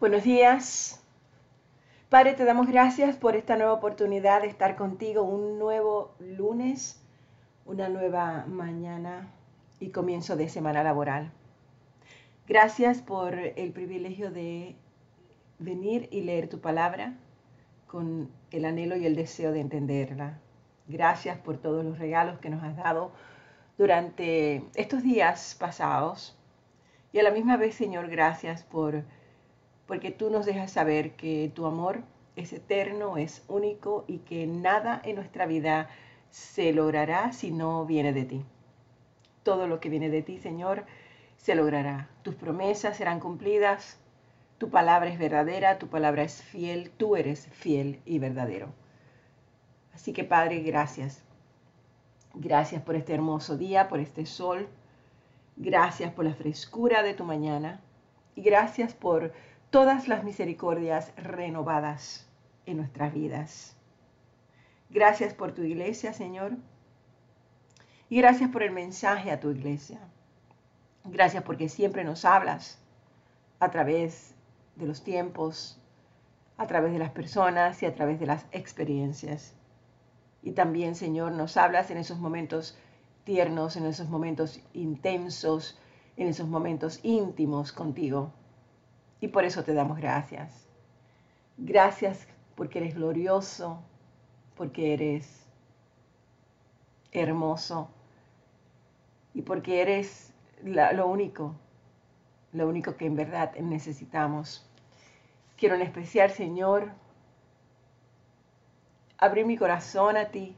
Buenos días. Padre, te damos gracias por esta nueva oportunidad de estar contigo un nuevo lunes, una nueva mañana y comienzo de semana laboral. Gracias por el privilegio de venir y leer tu palabra con el anhelo y el deseo de entenderla. Gracias por todos los regalos que nos has dado durante estos días pasados. Y a la misma vez, Señor, gracias por porque tú nos dejas saber que tu amor es eterno, es único y que nada en nuestra vida se logrará si no viene de ti. Todo lo que viene de ti, Señor, se logrará. Tus promesas serán cumplidas, tu palabra es verdadera, tu palabra es fiel, tú eres fiel y verdadero. Así que Padre, gracias. Gracias por este hermoso día, por este sol. Gracias por la frescura de tu mañana. Y gracias por todas las misericordias renovadas en nuestras vidas. Gracias por tu iglesia, Señor. Y gracias por el mensaje a tu iglesia. Gracias porque siempre nos hablas a través de los tiempos, a través de las personas y a través de las experiencias. Y también, Señor, nos hablas en esos momentos tiernos, en esos momentos intensos, en esos momentos íntimos contigo. Y por eso te damos gracias. Gracias porque eres glorioso, porque eres hermoso y porque eres lo único, lo único que en verdad necesitamos. Quiero en especial, Señor, abrir mi corazón a ti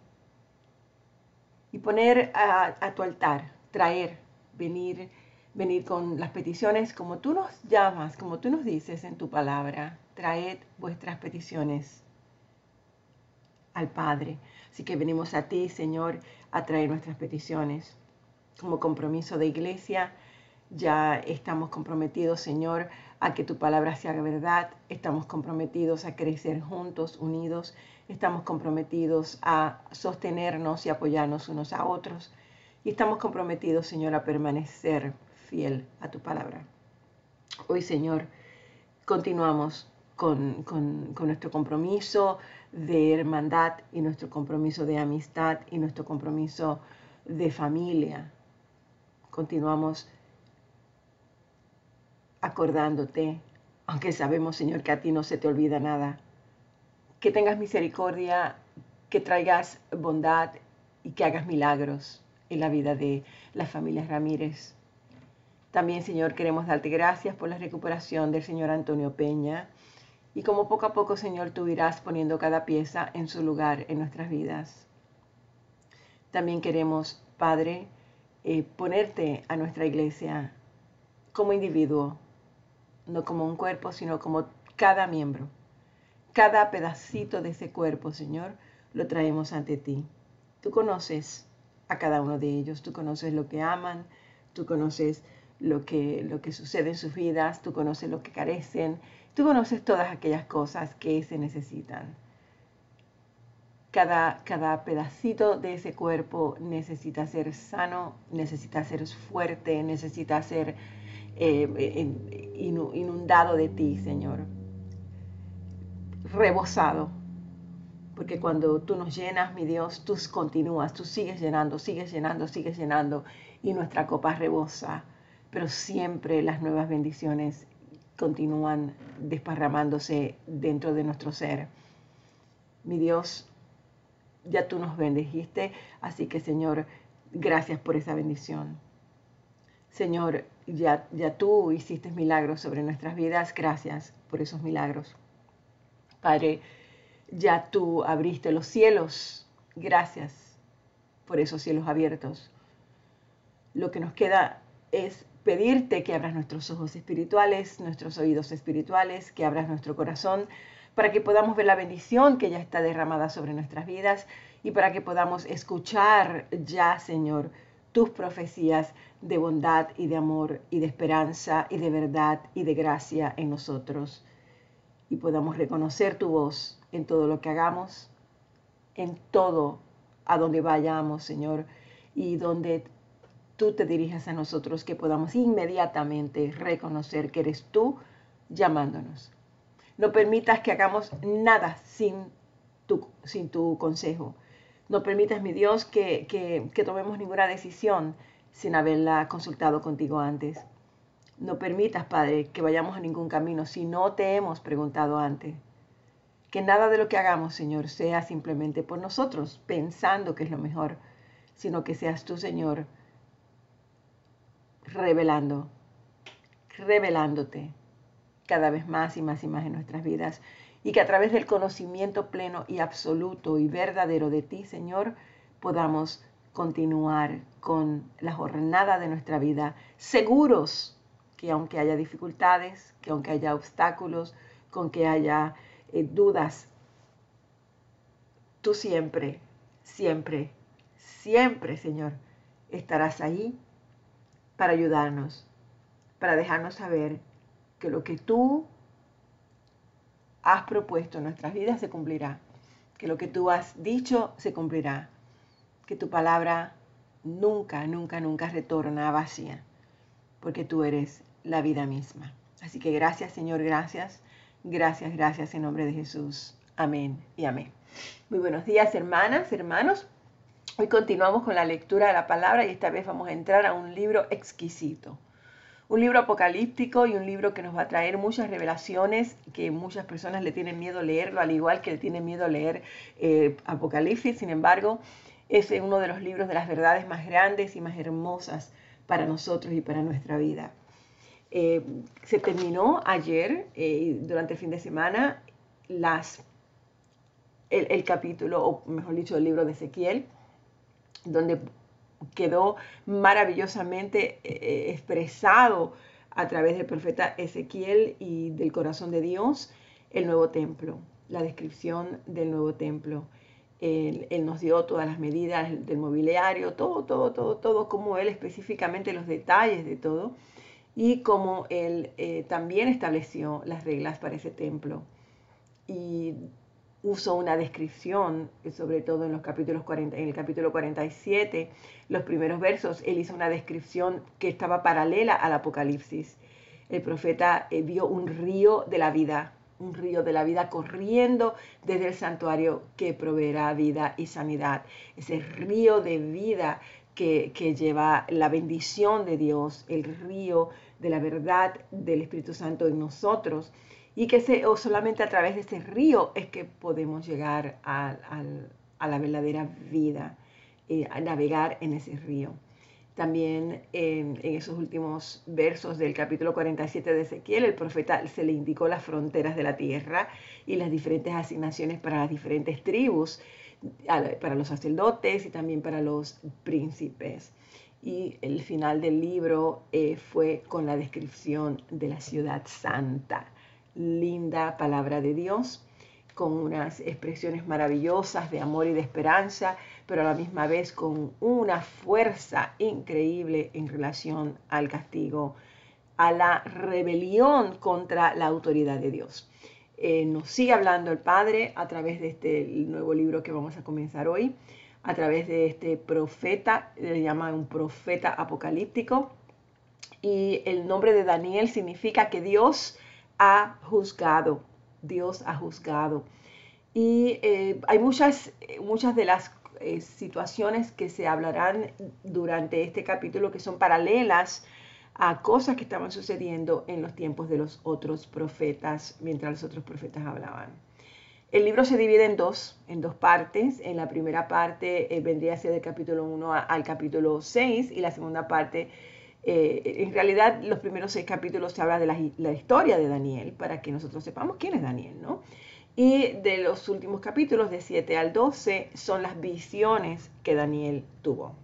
y poner a, tu altar, traer, venir venir con las peticiones como tú nos llamas, como tú nos dices en tu palabra. Traed vuestras peticiones al Padre. Así que venimos a ti, Señor, a traer nuestras peticiones. Como compromiso de iglesia, ya estamos comprometidos, Señor, a que tu palabra se haga verdad. Estamos comprometidos a crecer juntos, unidos. Estamos comprometidos a sostenernos y apoyarnos unos a otros. Y estamos comprometidos, Señor, a permanecer fiel a tu palabra. Hoy, Señor, continuamos con, nuestro compromiso de hermandad y nuestro compromiso de amistad y nuestro compromiso de familia. Continuamos acordándote, aunque sabemos, Señor, que a ti no se te olvida nada. Que tengas misericordia, que traigas bondad y que hagas milagros en la vida de las familias Ramírez. También, Señor, queremos darte gracias por la recuperación del Señor Antonio Peña. Y como poco a poco, Señor, tú irás poniendo cada pieza en su lugar en nuestras vidas. También queremos, Padre, eh, ponerte a nuestra iglesia como individuo, no como un cuerpo, sino como cada miembro. Cada pedacito de ese cuerpo, Señor, lo traemos ante ti. Tú conoces a cada uno de ellos, tú conoces lo que aman, tú conoces lo que, lo que sucede en sus vidas, tú conoces lo que carecen, tú conoces todas aquellas cosas que se necesitan. Cada, cada pedacito de ese cuerpo necesita ser sano, necesita ser fuerte, necesita ser eh, inundado de ti, Señor. Rebosado. Porque cuando tú nos llenas, mi Dios, tú continúas, tú sigues llenando, sigues llenando, sigues llenando y nuestra copa rebosa pero siempre las nuevas bendiciones continúan desparramándose dentro de nuestro ser. Mi Dios, ya tú nos bendijiste, así que Señor, gracias por esa bendición. Señor, ya, ya tú hiciste milagros sobre nuestras vidas, gracias por esos milagros. Padre, ya tú abriste los cielos, gracias por esos cielos abiertos. Lo que nos queda es pedirte que abras nuestros ojos espirituales, nuestros oídos espirituales, que abras nuestro corazón, para que podamos ver la bendición que ya está derramada sobre nuestras vidas y para que podamos escuchar ya, Señor, tus profecías de bondad y de amor y de esperanza y de verdad y de gracia en nosotros. Y podamos reconocer tu voz en todo lo que hagamos, en todo a donde vayamos, Señor, y donde tú te dirijas a nosotros, que podamos inmediatamente reconocer que eres tú llamándonos. No permitas que hagamos nada sin tu, sin tu consejo. No permitas, mi Dios, que, que tomemos ninguna decisión sin haberla consultado contigo antes. No permitas, Padre, que vayamos a ningún camino si no te hemos preguntado antes. Que nada de lo que hagamos, Señor, sea simplemente por nosotros, pensando que es lo mejor, sino que seas tú, Señor, revelando, revelándote cada vez más y más y más en nuestras vidas. Y que a través del conocimiento pleno y absoluto y verdadero de ti, Señor, podamos continuar con la jornada de nuestra vida, seguros que aunque haya dificultades, que aunque haya obstáculos, con que haya eh, dudas, tú siempre, siempre, siempre, Señor, estarás ahí para ayudarnos, para dejarnos saber que lo que tú has propuesto en nuestras vidas se cumplirá, que lo que tú has dicho se cumplirá, que tu palabra nunca, nunca, nunca retorna vacía, porque tú eres la vida misma. Así que gracias Señor, gracias, gracias, gracias en nombre de Jesús. Amén y amén. Muy buenos días hermanas, hermanos. Hoy continuamos con la lectura de la palabra y esta vez vamos a entrar a un libro exquisito. Un libro apocalíptico y un libro que nos va a traer muchas revelaciones que muchas personas le tienen miedo leerlo, al igual que le tienen miedo leer eh, Apocalipsis. Sin embargo, es uno de los libros de las verdades más grandes y más hermosas para nosotros y para nuestra vida. Eh, se terminó ayer, eh, durante el fin de semana, las, el, capítulo, o mejor dicho, el libro de Ezequiel, donde quedó maravillosamente eh, expresado a través del profeta Ezequiel y del corazón de Dios el nuevo templo, la descripción del nuevo templo. Él, él, nos dio todas las medidas del mobiliario, todo, todo, todo, todo, como él específicamente los detalles de todo y como él eh, también estableció las reglas para ese templo. Y usó una descripción, sobre todo en los capítulos 40, en el capítulo 47, los primeros versos, él hizo una descripción que estaba paralela al Apocalipsis. El profeta eh, vio un río de la vida, un río de la vida corriendo desde el santuario que proveerá vida y sanidad. Ese río de vida que, que lleva la bendición de Dios, el río de la verdad del Espíritu Santo en nosotros y que se, o solamente a través de ese río es que podemos llegar a, la verdadera vida, eh, a navegar en ese río. También en esos últimos versos del capítulo 47 de Ezequiel, el profeta se le indicó las fronteras de la tierra y las diferentes asignaciones para las diferentes tribus, para los sacerdotes y también para los príncipes y el final del libro eh, fue con la descripción de la ciudad santa. Linda palabra de Dios, con unas expresiones maravillosas de amor y de esperanza, pero a la misma vez con una fuerza increíble en relación al castigo, a la rebelión contra la autoridad de Dios. Eh, nos sigue hablando el Padre a través de este nuevo libro que vamos a comenzar hoy a través de este profeta, le llaman un profeta apocalíptico. Y el nombre de Daniel significa que Dios ha juzgado, Dios ha juzgado. Y eh, hay muchas, muchas de las eh, situaciones que se hablarán durante este capítulo que son paralelas a cosas que estaban sucediendo en los tiempos de los otros profetas, mientras los otros profetas hablaban. El libro se divide en dos, en dos partes. En la primera parte eh, vendría a ser del capítulo 1 al capítulo 6 y la segunda parte, eh, en realidad los primeros seis capítulos se habla de la, historia de Daniel para que nosotros sepamos quién es Daniel, ¿no? Y de los últimos capítulos, de 7 al 12, son las visiones que Daniel tuvo.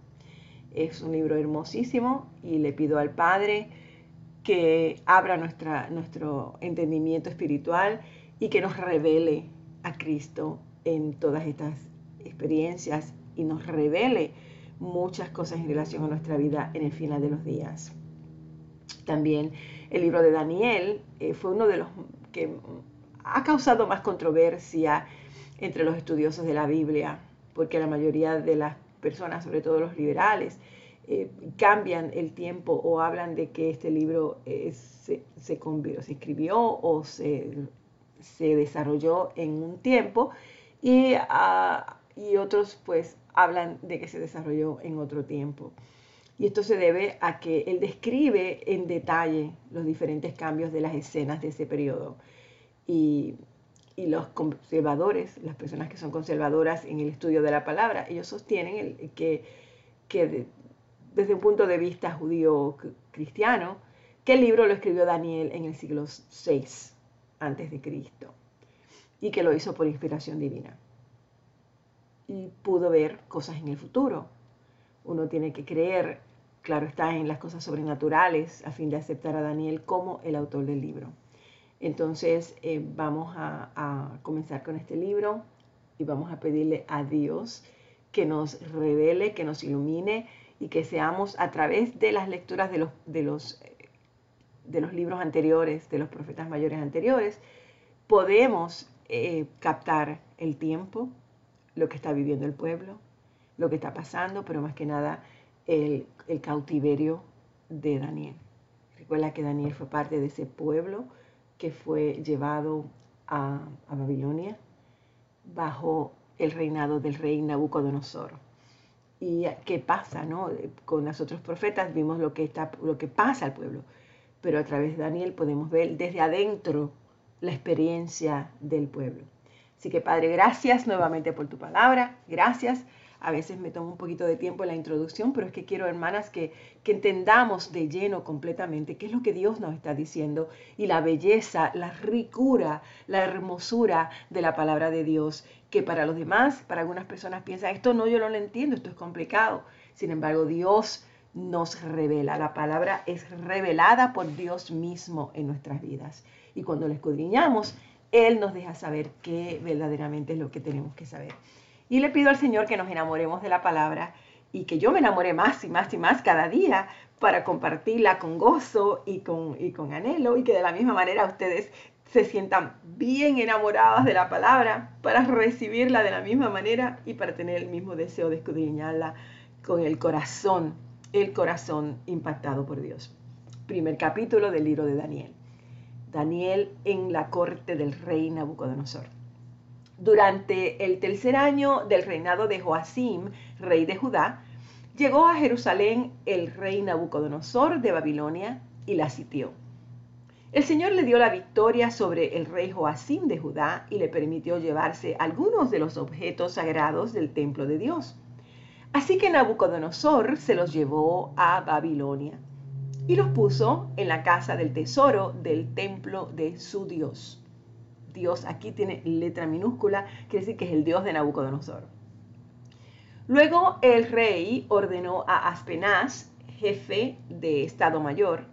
Es un libro hermosísimo y le pido al Padre que abra nuestra, nuestro entendimiento espiritual y que nos revele a Cristo en todas estas experiencias y nos revele muchas cosas en relación a nuestra vida en el final de los días. También el libro de Daniel eh, fue uno de los que ha causado más controversia entre los estudiosos de la Biblia, porque la mayoría de las personas, sobre todo los liberales, eh, cambian el tiempo o hablan de que este libro se, se, se, escribió o se, se, desarrolló en un tiempo y, ah, y otros pues hablan de que se desarrolló en otro tiempo. Y esto se debe a que él describe en detalle los diferentes cambios de las escenas de ese periodo. Y, los conservadores, las personas que son conservadoras en el estudio de la palabra, ellos sostienen que, que desde un punto de vista judío cristiano, que el libro lo escribió Daniel en el siglo VI antes de Cristo y que lo hizo por inspiración divina. Y pudo ver cosas en el futuro. Uno tiene que creer claro está, en las cosas sobrenaturales a fin de aceptar a Daniel como el autor del libro. Entonces eh, vamos a, comenzar con este libro y vamos a pedirle a Dios que nos revele, que nos ilumine y que seamos a través de las lecturas de los, de los, de los libros anteriores, de los profetas mayores anteriores, podemos eh, captar el tiempo, lo que está viviendo el pueblo, lo que está pasando, pero más que nada el, cautiverio de Daniel. Recuerda que Daniel fue parte de ese pueblo que fue llevado a, Babilonia bajo el reinado del rey Nabucodonosor. ¿Y qué pasa? No? Con los otros profetas vimos lo que, está, lo que pasa al pueblo, pero a través de Daniel podemos ver desde adentro la experiencia del pueblo. Así que Padre, gracias nuevamente por tu palabra, gracias a veces me tomo un poquito de tiempo en la introducción, pero es que quiero, hermanas, que, que entendamos de lleno completamente qué es lo que Dios nos está diciendo y la belleza, la ricura, la hermosura de la palabra de Dios, que para los demás, para algunas personas piensan, esto no, yo no lo entiendo, esto es complicado. Sin embargo, Dios nos revela. La palabra es revelada por Dios mismo en nuestras vidas. Y cuando la escudriñamos, Él nos deja saber qué verdaderamente es lo que tenemos que saber. Y le pido al Señor que nos enamoremos de la palabra y que yo me enamore más y más y más cada día para compartirla con gozo y con, y con anhelo y que de la misma manera ustedes se sientan bien enamoradas de la palabra para recibirla de la misma manera y para tener el mismo deseo de escudriñarla con el corazón, el corazón impactado por Dios. Primer capítulo del libro de Daniel. Daniel en la corte del rey Nabucodonosor. Durante el tercer año del reinado de Joacim, rey de Judá, llegó a Jerusalén el rey Nabucodonosor de Babilonia y la sitió. El Señor le dio la victoria sobre el rey Joacim de Judá y le permitió llevarse algunos de los objetos sagrados del templo de Dios. Así que Nabucodonosor se los llevó a Babilonia y los puso en la casa del tesoro del templo de su Dios. Dios aquí tiene letra minúscula, quiere decir que es el Dios de Nabucodonosor. Luego el rey ordenó a Aspenaz, jefe de Estado Mayor,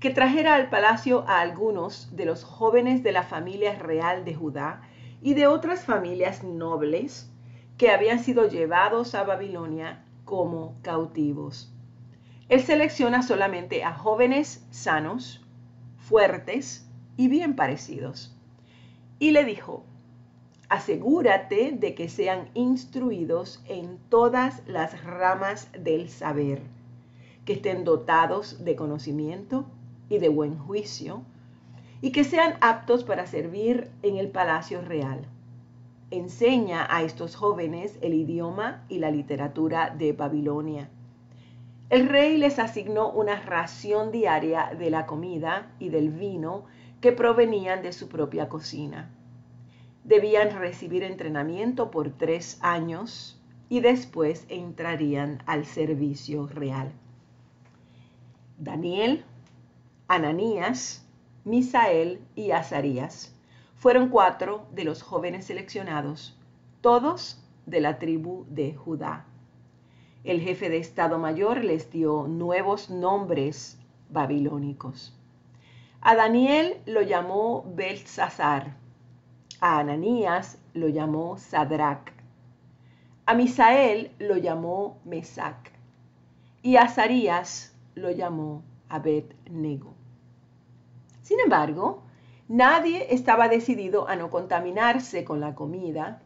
que trajera al palacio a algunos de los jóvenes de la familia real de Judá y de otras familias nobles que habían sido llevados a Babilonia como cautivos. Él selecciona solamente a jóvenes sanos, fuertes y bien parecidos y le dijo, asegúrate de que sean instruidos en todas las ramas del saber, que estén dotados de conocimiento y de buen juicio, y que sean aptos para servir en el palacio real. Enseña a estos jóvenes el idioma y la literatura de Babilonia. El rey les asignó una ración diaria de la comida y del vino que provenían de su propia cocina. Debían recibir entrenamiento por tres años y después entrarían al servicio real. Daniel, Ananías, Misael y Azarías fueron cuatro de los jóvenes seleccionados, todos de la tribu de Judá. El jefe de Estado Mayor les dio nuevos nombres babilónicos. A Daniel lo llamó Belsasar, a Ananías lo llamó Sadrach, a Misael lo llamó Mesac y a Azarías lo llamó Abed-Nego. Sin embargo, nadie estaba decidido a no contaminarse con la comida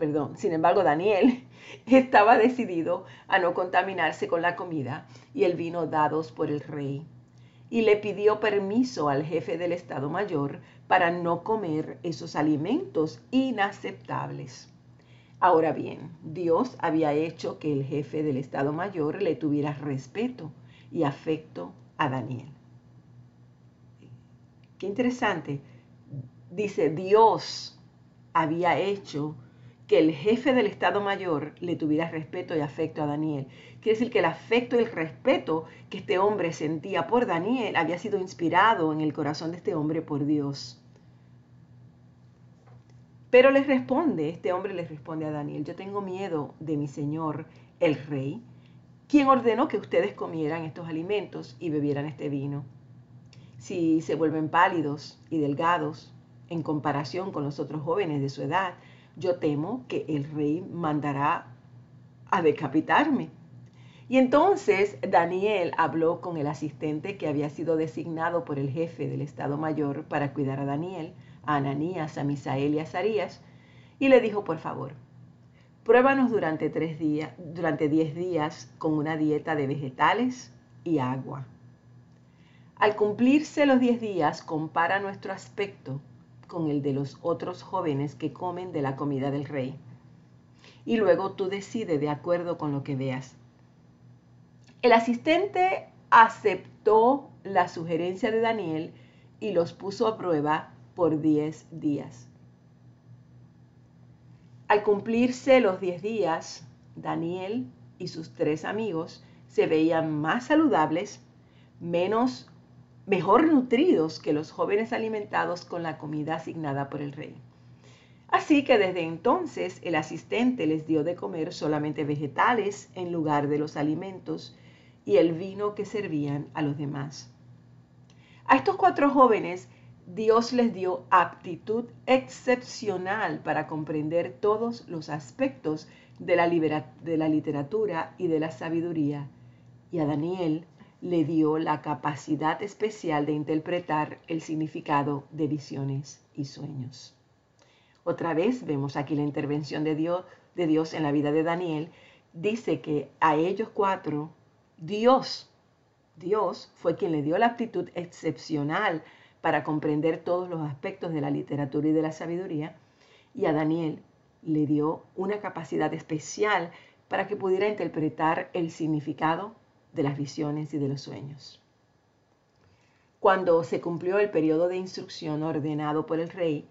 perdón, sin embargo Daniel estaba decidido a no contaminarse con la comida y el vino dados por el rey. Y le pidió permiso al jefe del Estado Mayor para no comer esos alimentos inaceptables. Ahora bien, Dios había hecho que el jefe del Estado Mayor le tuviera respeto y afecto a Daniel. Qué interesante. Dice, Dios había hecho que el jefe del Estado Mayor le tuviera respeto y afecto a Daniel. Quiere decir que el afecto y el respeto que este hombre sentía por Daniel había sido inspirado en el corazón de este hombre por Dios. Pero le responde, este hombre le responde a Daniel, yo tengo miedo de mi señor, el rey, quien ordenó que ustedes comieran estos alimentos y bebieran este vino. Si se vuelven pálidos y delgados en comparación con los otros jóvenes de su edad, yo temo que el rey mandará a decapitarme. Y entonces Daniel habló con el asistente que había sido designado por el jefe del Estado Mayor para cuidar a Daniel, a Ananías, a Misael y a Zarías, y le dijo, por favor, pruébanos durante tres días, durante diez días con una dieta de vegetales y agua. Al cumplirse los diez días, compara nuestro aspecto con el de los otros jóvenes que comen de la comida del rey. Y luego tú decides de acuerdo con lo que veas. El asistente aceptó la sugerencia de Daniel y los puso a prueba por 10 días. Al cumplirse los 10 días, Daniel y sus tres amigos se veían más saludables, menos mejor nutridos que los jóvenes alimentados con la comida asignada por el rey. Así que desde entonces el asistente les dio de comer solamente vegetales en lugar de los alimentos y el vino que servían a los demás. A estos cuatro jóvenes Dios les dio aptitud excepcional para comprender todos los aspectos de la, literatura y de la sabiduría. Y a Daniel le dio la capacidad especial de interpretar el significado de visiones y sueños. Otra vez vemos aquí la intervención de Dios, en la vida de Daniel. Dice que a ellos cuatro, Dios, Dios fue quien le dio la aptitud excepcional para comprender todos los aspectos de la literatura y de la sabiduría, y a Daniel le dio una capacidad especial para que pudiera interpretar el significado de las visiones y de los sueños. Cuando se cumplió el periodo de instrucción ordenado por el rey,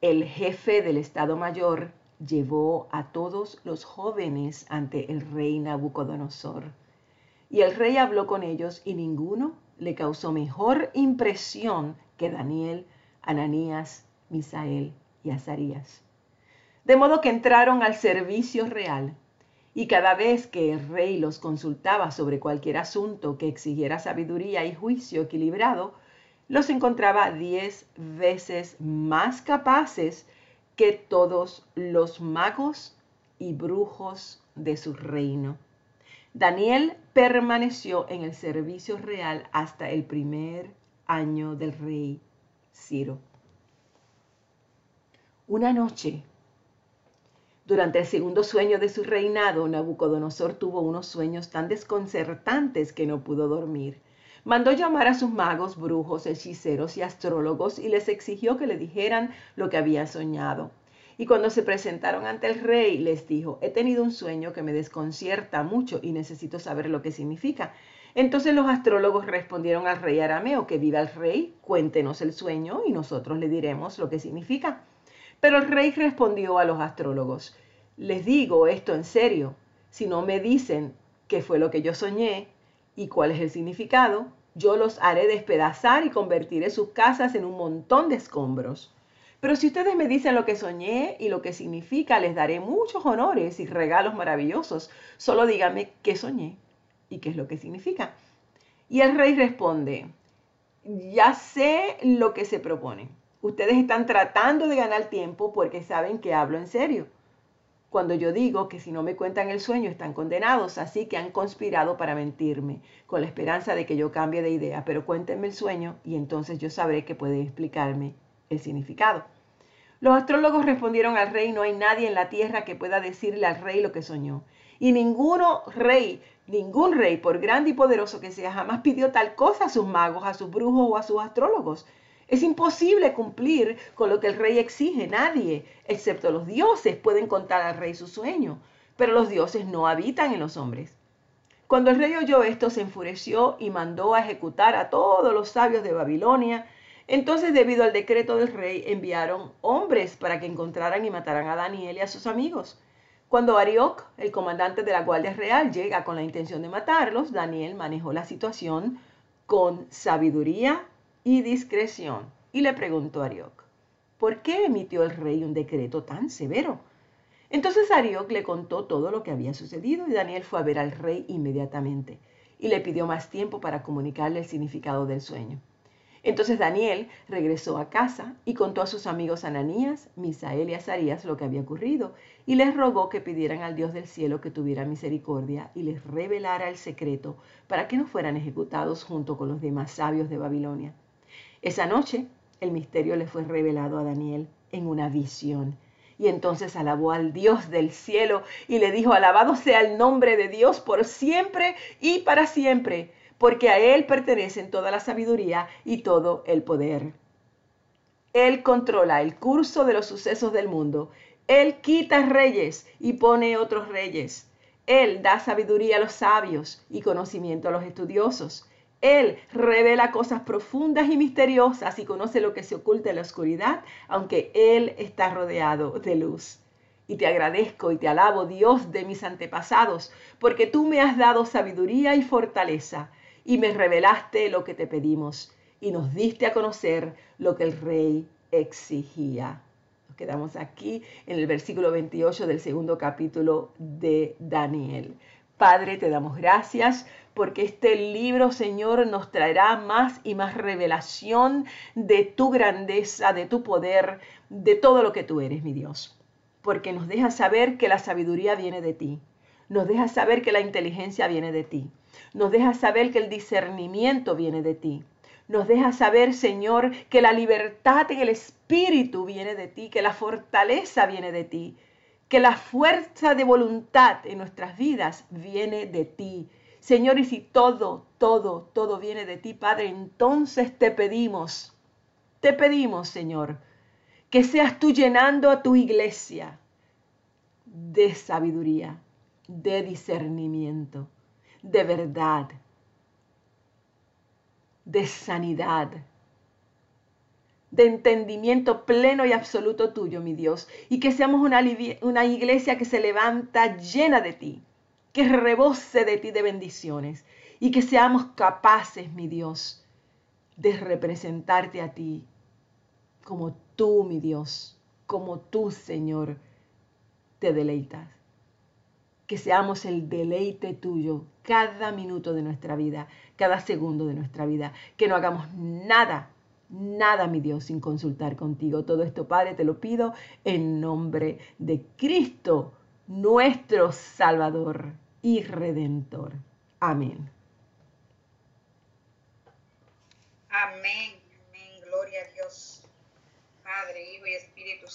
el jefe del Estado Mayor llevó a todos los jóvenes ante el rey Nabucodonosor. Y el rey habló con ellos y ninguno le causó mejor impresión que Daniel, Ananías, Misael y Azarías. De modo que entraron al servicio real y cada vez que el rey los consultaba sobre cualquier asunto que exigiera sabiduría y juicio equilibrado, los encontraba diez veces más capaces que todos los magos y brujos de su reino. Daniel permaneció en el servicio real hasta el primer año del rey Ciro. Una noche, durante el segundo sueño de su reinado, Nabucodonosor tuvo unos sueños tan desconcertantes que no pudo dormir. Mandó llamar a sus magos, brujos, hechiceros y astrólogos y les exigió que le dijeran lo que había soñado. Y cuando se presentaron ante el rey, les dijo, he tenido un sueño que me desconcierta mucho y necesito saber lo que significa. Entonces los astrólogos respondieron al rey arameo, que viva el rey, cuéntenos el sueño y nosotros le diremos lo que significa. Pero el rey respondió a los astrólogos, les digo esto en serio, si no me dicen qué fue lo que yo soñé y cuál es el significado, yo los haré despedazar y convertiré sus casas en un montón de escombros. Pero si ustedes me dicen lo que soñé y lo que significa, les daré muchos honores y regalos maravillosos. Solo díganme qué soñé y qué es lo que significa. Y el rey responde, ya sé lo que se propone. Ustedes están tratando de ganar tiempo porque saben que hablo en serio. Cuando yo digo que si no me cuentan el sueño están condenados, así que han conspirado para mentirme, con la esperanza de que yo cambie de idea, pero cuéntenme el sueño y entonces yo sabré que pueden explicarme el significado. Los astrólogos respondieron al rey, no hay nadie en la tierra que pueda decirle al rey lo que soñó. Y ninguno rey, ningún rey, por grande y poderoso que sea, jamás pidió tal cosa a sus magos, a sus brujos o a sus astrólogos. Es imposible cumplir con lo que el rey exige. Nadie, excepto los dioses, pueden contar al rey su sueño. Pero los dioses no habitan en los hombres. Cuando el rey oyó esto, se enfureció y mandó a ejecutar a todos los sabios de Babilonia entonces, debido al decreto del rey, enviaron hombres para que encontraran y mataran a Daniel y a sus amigos. Cuando Arioc, el comandante de la Guardia Real, llega con la intención de matarlos, Daniel manejó la situación con sabiduría y discreción y le preguntó a Arioc, ¿por qué emitió el rey un decreto tan severo? Entonces Arioc le contó todo lo que había sucedido y Daniel fue a ver al rey inmediatamente y le pidió más tiempo para comunicarle el significado del sueño. Entonces Daniel regresó a casa y contó a sus amigos Ananías, Misael y Azarías lo que había ocurrido y les rogó que pidieran al Dios del cielo que tuviera misericordia y les revelara el secreto para que no fueran ejecutados junto con los demás sabios de Babilonia. Esa noche el misterio le fue revelado a Daniel en una visión. Y entonces alabó al Dios del cielo y le dijo, alabado sea el nombre de Dios por siempre y para siempre porque a Él pertenecen toda la sabiduría y todo el poder. Él controla el curso de los sucesos del mundo. Él quita reyes y pone otros reyes. Él da sabiduría a los sabios y conocimiento a los estudiosos. Él revela cosas profundas y misteriosas y conoce lo que se oculta en la oscuridad, aunque Él está rodeado de luz. Y te agradezco y te alabo, Dios de mis antepasados, porque tú me has dado sabiduría y fortaleza y me revelaste lo que te pedimos y nos diste a conocer lo que el rey exigía. Nos quedamos aquí en el versículo 28 del segundo capítulo de Daniel. Padre, te damos gracias porque este libro, Señor, nos traerá más y más revelación de tu grandeza, de tu poder, de todo lo que tú eres, mi Dios. Porque nos deja saber que la sabiduría viene de ti. Nos deja saber que la inteligencia viene de ti nos deja saber que el discernimiento viene de ti. Nos deja saber, Señor, que la libertad en el Espíritu viene de ti, que la fortaleza viene de ti, que la fuerza de voluntad en nuestras vidas viene de ti. Señor, y si todo, todo, todo viene de ti, Padre, entonces te pedimos, te pedimos, Señor, que seas tú llenando a tu iglesia de sabiduría, de discernimiento de verdad, de sanidad, de entendimiento pleno y absoluto tuyo, mi Dios, y que seamos una, una, iglesia que se levanta llena de ti, que rebose de ti de bendiciones, y que seamos capaces, mi Dios, de representarte a ti como tú, mi Dios, como tú, Señor, te deleitas que seamos el deleite tuyo cada minuto de nuestra vida, cada segundo de nuestra vida, que no hagamos nada, nada, mi Dios, sin consultar contigo. Todo esto, Padre, te lo pido en nombre de Cristo, nuestro Salvador y Redentor. Amén. Amén. Amén. Gloria a Dios. Padre, Hijo y Espíritu